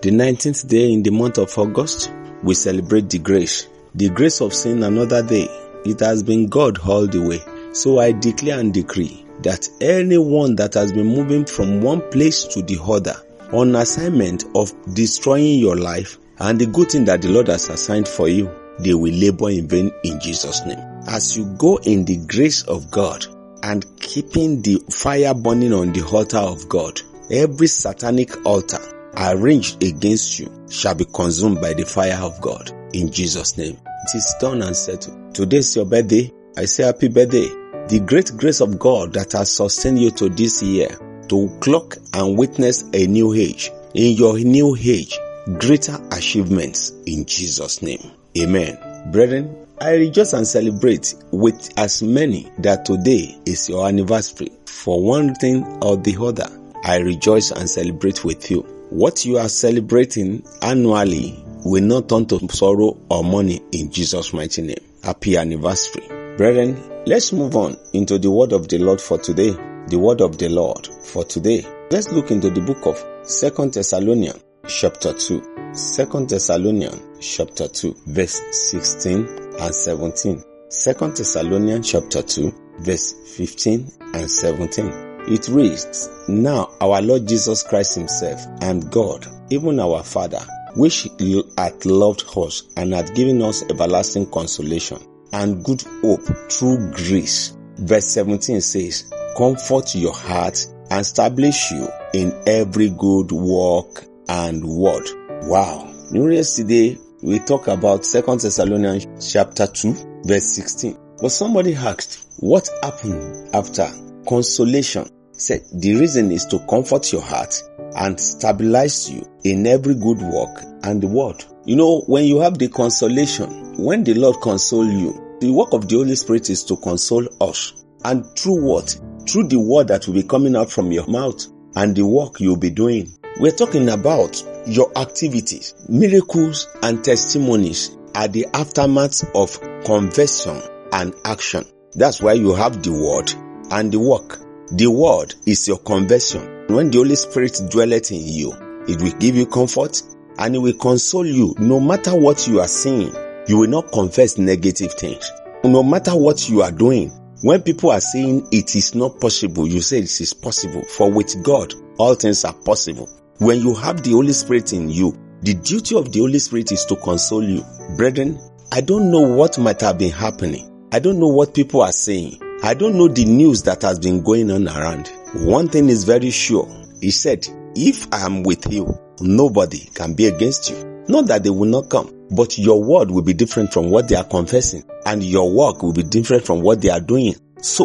The 19th day in the month of August, we celebrate the grace. The grace of sin another day. It has been God all the way. So I declare and decree that anyone that has been moving from one place to the other on assignment of destroying your life and the good thing that the Lord has assigned for you, they will labor in vain in Jesus' name. As you go in the grace of God and keeping the fire burning on the altar of God, every satanic altar arranged against you shall be consumed by the fire of God in Jesus' name. It is done and settled. Today is your birthday. I say happy birthday. The great grace of God that has sustained you to this year to clock and witness a new age. In your new age, greater achievements in Jesus' name. Amen. Brethren, I rejoice and celebrate with as many that today is your anniversary. For one thing or the other, I rejoice and celebrate with you. What you are celebrating annually will not turn to sorrow or money in Jesus' mighty name. Happy anniversary. Brethren, let's move on into the word of the Lord for today. The word of the Lord for today. Let's look into the book of Second Thessalonians chapter 2. Second Thessalonians chapter 2 verse 16 and 17. Second Thessalonians chapter 2 verse 15 and 17. It reads, Now our Lord Jesus Christ himself and God, even our Father, which hath loved us and hath given us everlasting consolation and good hope through grace. Verse 17 says, Comfort your heart and establish you in every good work and word. Wow. Yesterday we talk about Second Thessalonians chapter 2 verse 16. But somebody asked, what happened after consolation? Said the reason is to comfort your heart and stabilize you in every good work and the word. You know, when you have the consolation, when the Lord console you, the work of the Holy Spirit is to console us. And through what? Through the word that will be coming out from your mouth and the work you'll be doing. We're talking about your activities, miracles and testimonies are the aftermath of conversion and action. That's why you have the word and the work. The word is your conversion. When the Holy Spirit dwelleth in you, it will give you comfort and it will console you no matter what you are saying. You will not confess negative things. No matter what you are doing, when people are saying it is not possible, you say it is possible. For with God, all things are possible. When you have the Holy Spirit in you, the duty of the Holy Spirit is to console you. Brethren, I don't know what might have been happening. I don't know what people are saying. I don't know the news that has been going on around. One thing is very sure. He said, if I am with you, nobody can be against you. Not that they will not come, but your word will be different from what they are confessing and your work will be different from what they are doing. So,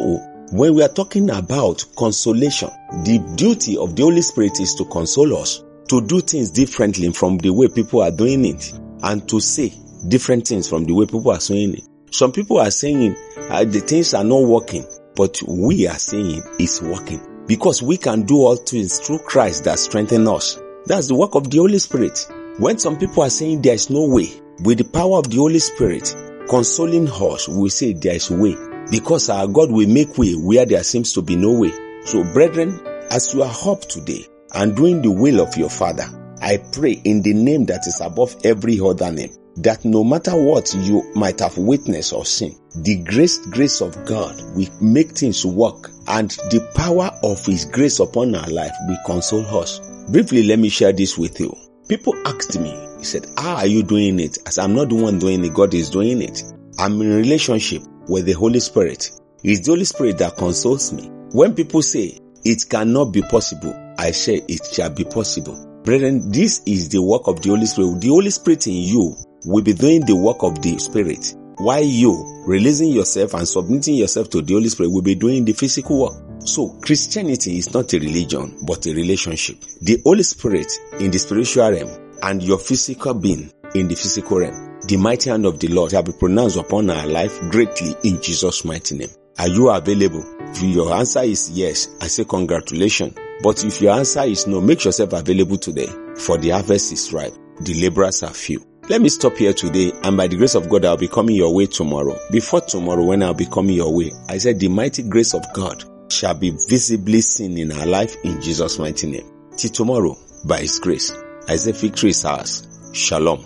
when we are talking about consolation, the duty of the Holy Spirit is to console us, to do things differently from the way people are doing it, and to say different things from the way people are saying it. Some people are saying uh, the things are not working, but we are saying it's working because we can do all things through Christ that strengthen us. That's the work of the Holy Spirit. When some people are saying there is no way, with the power of the Holy Spirit consoling us, we say there is way because our God will make way where there seems to be no way. So brethren, as you are up today and doing the will of your Father, I pray in the name that is above every other name that no matter what you might have witnessed or seen, the grace, grace of God will make things work and the power of His grace upon our life will console us. Briefly, let me share this with you. People asked me, he said, how are you doing it? As I'm not the one doing it, God is doing it. I'm in relationship with the Holy Spirit. It's the Holy Spirit that consoles me. When people say it cannot be possible, I say it shall be possible. Brethren, this is the work of the Holy Spirit. The Holy Spirit in you will be doing the work of the Spirit. While you releasing yourself and submitting yourself to the Holy Spirit will be doing the physical work. So Christianity is not a religion, but a relationship. The Holy Spirit in the spiritual realm and your physical being in the physical realm. The mighty hand of the Lord shall be pronounced upon our life greatly in Jesus' mighty name. Are you available? If your answer is yes, I say congratulations. But if your answer is no, make yourself available today, for the harvest is ripe. The laborers are few. Let me stop here today, and by the grace of God, I'll be coming your way tomorrow. Before tomorrow, when I'll be coming your way, I said the mighty grace of God shall be visibly seen in our life in Jesus' mighty name. Till tomorrow, by His grace, I say victory is ours. Shalom.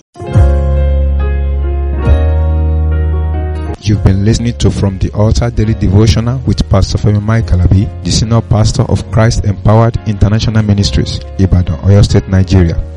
You've been listening to From the Altar Daily Devotional with Pastor Femi Mike Alabi, the Senior Pastor of Christ Empowered International Ministries, Ibadan, Oyo State, Nigeria.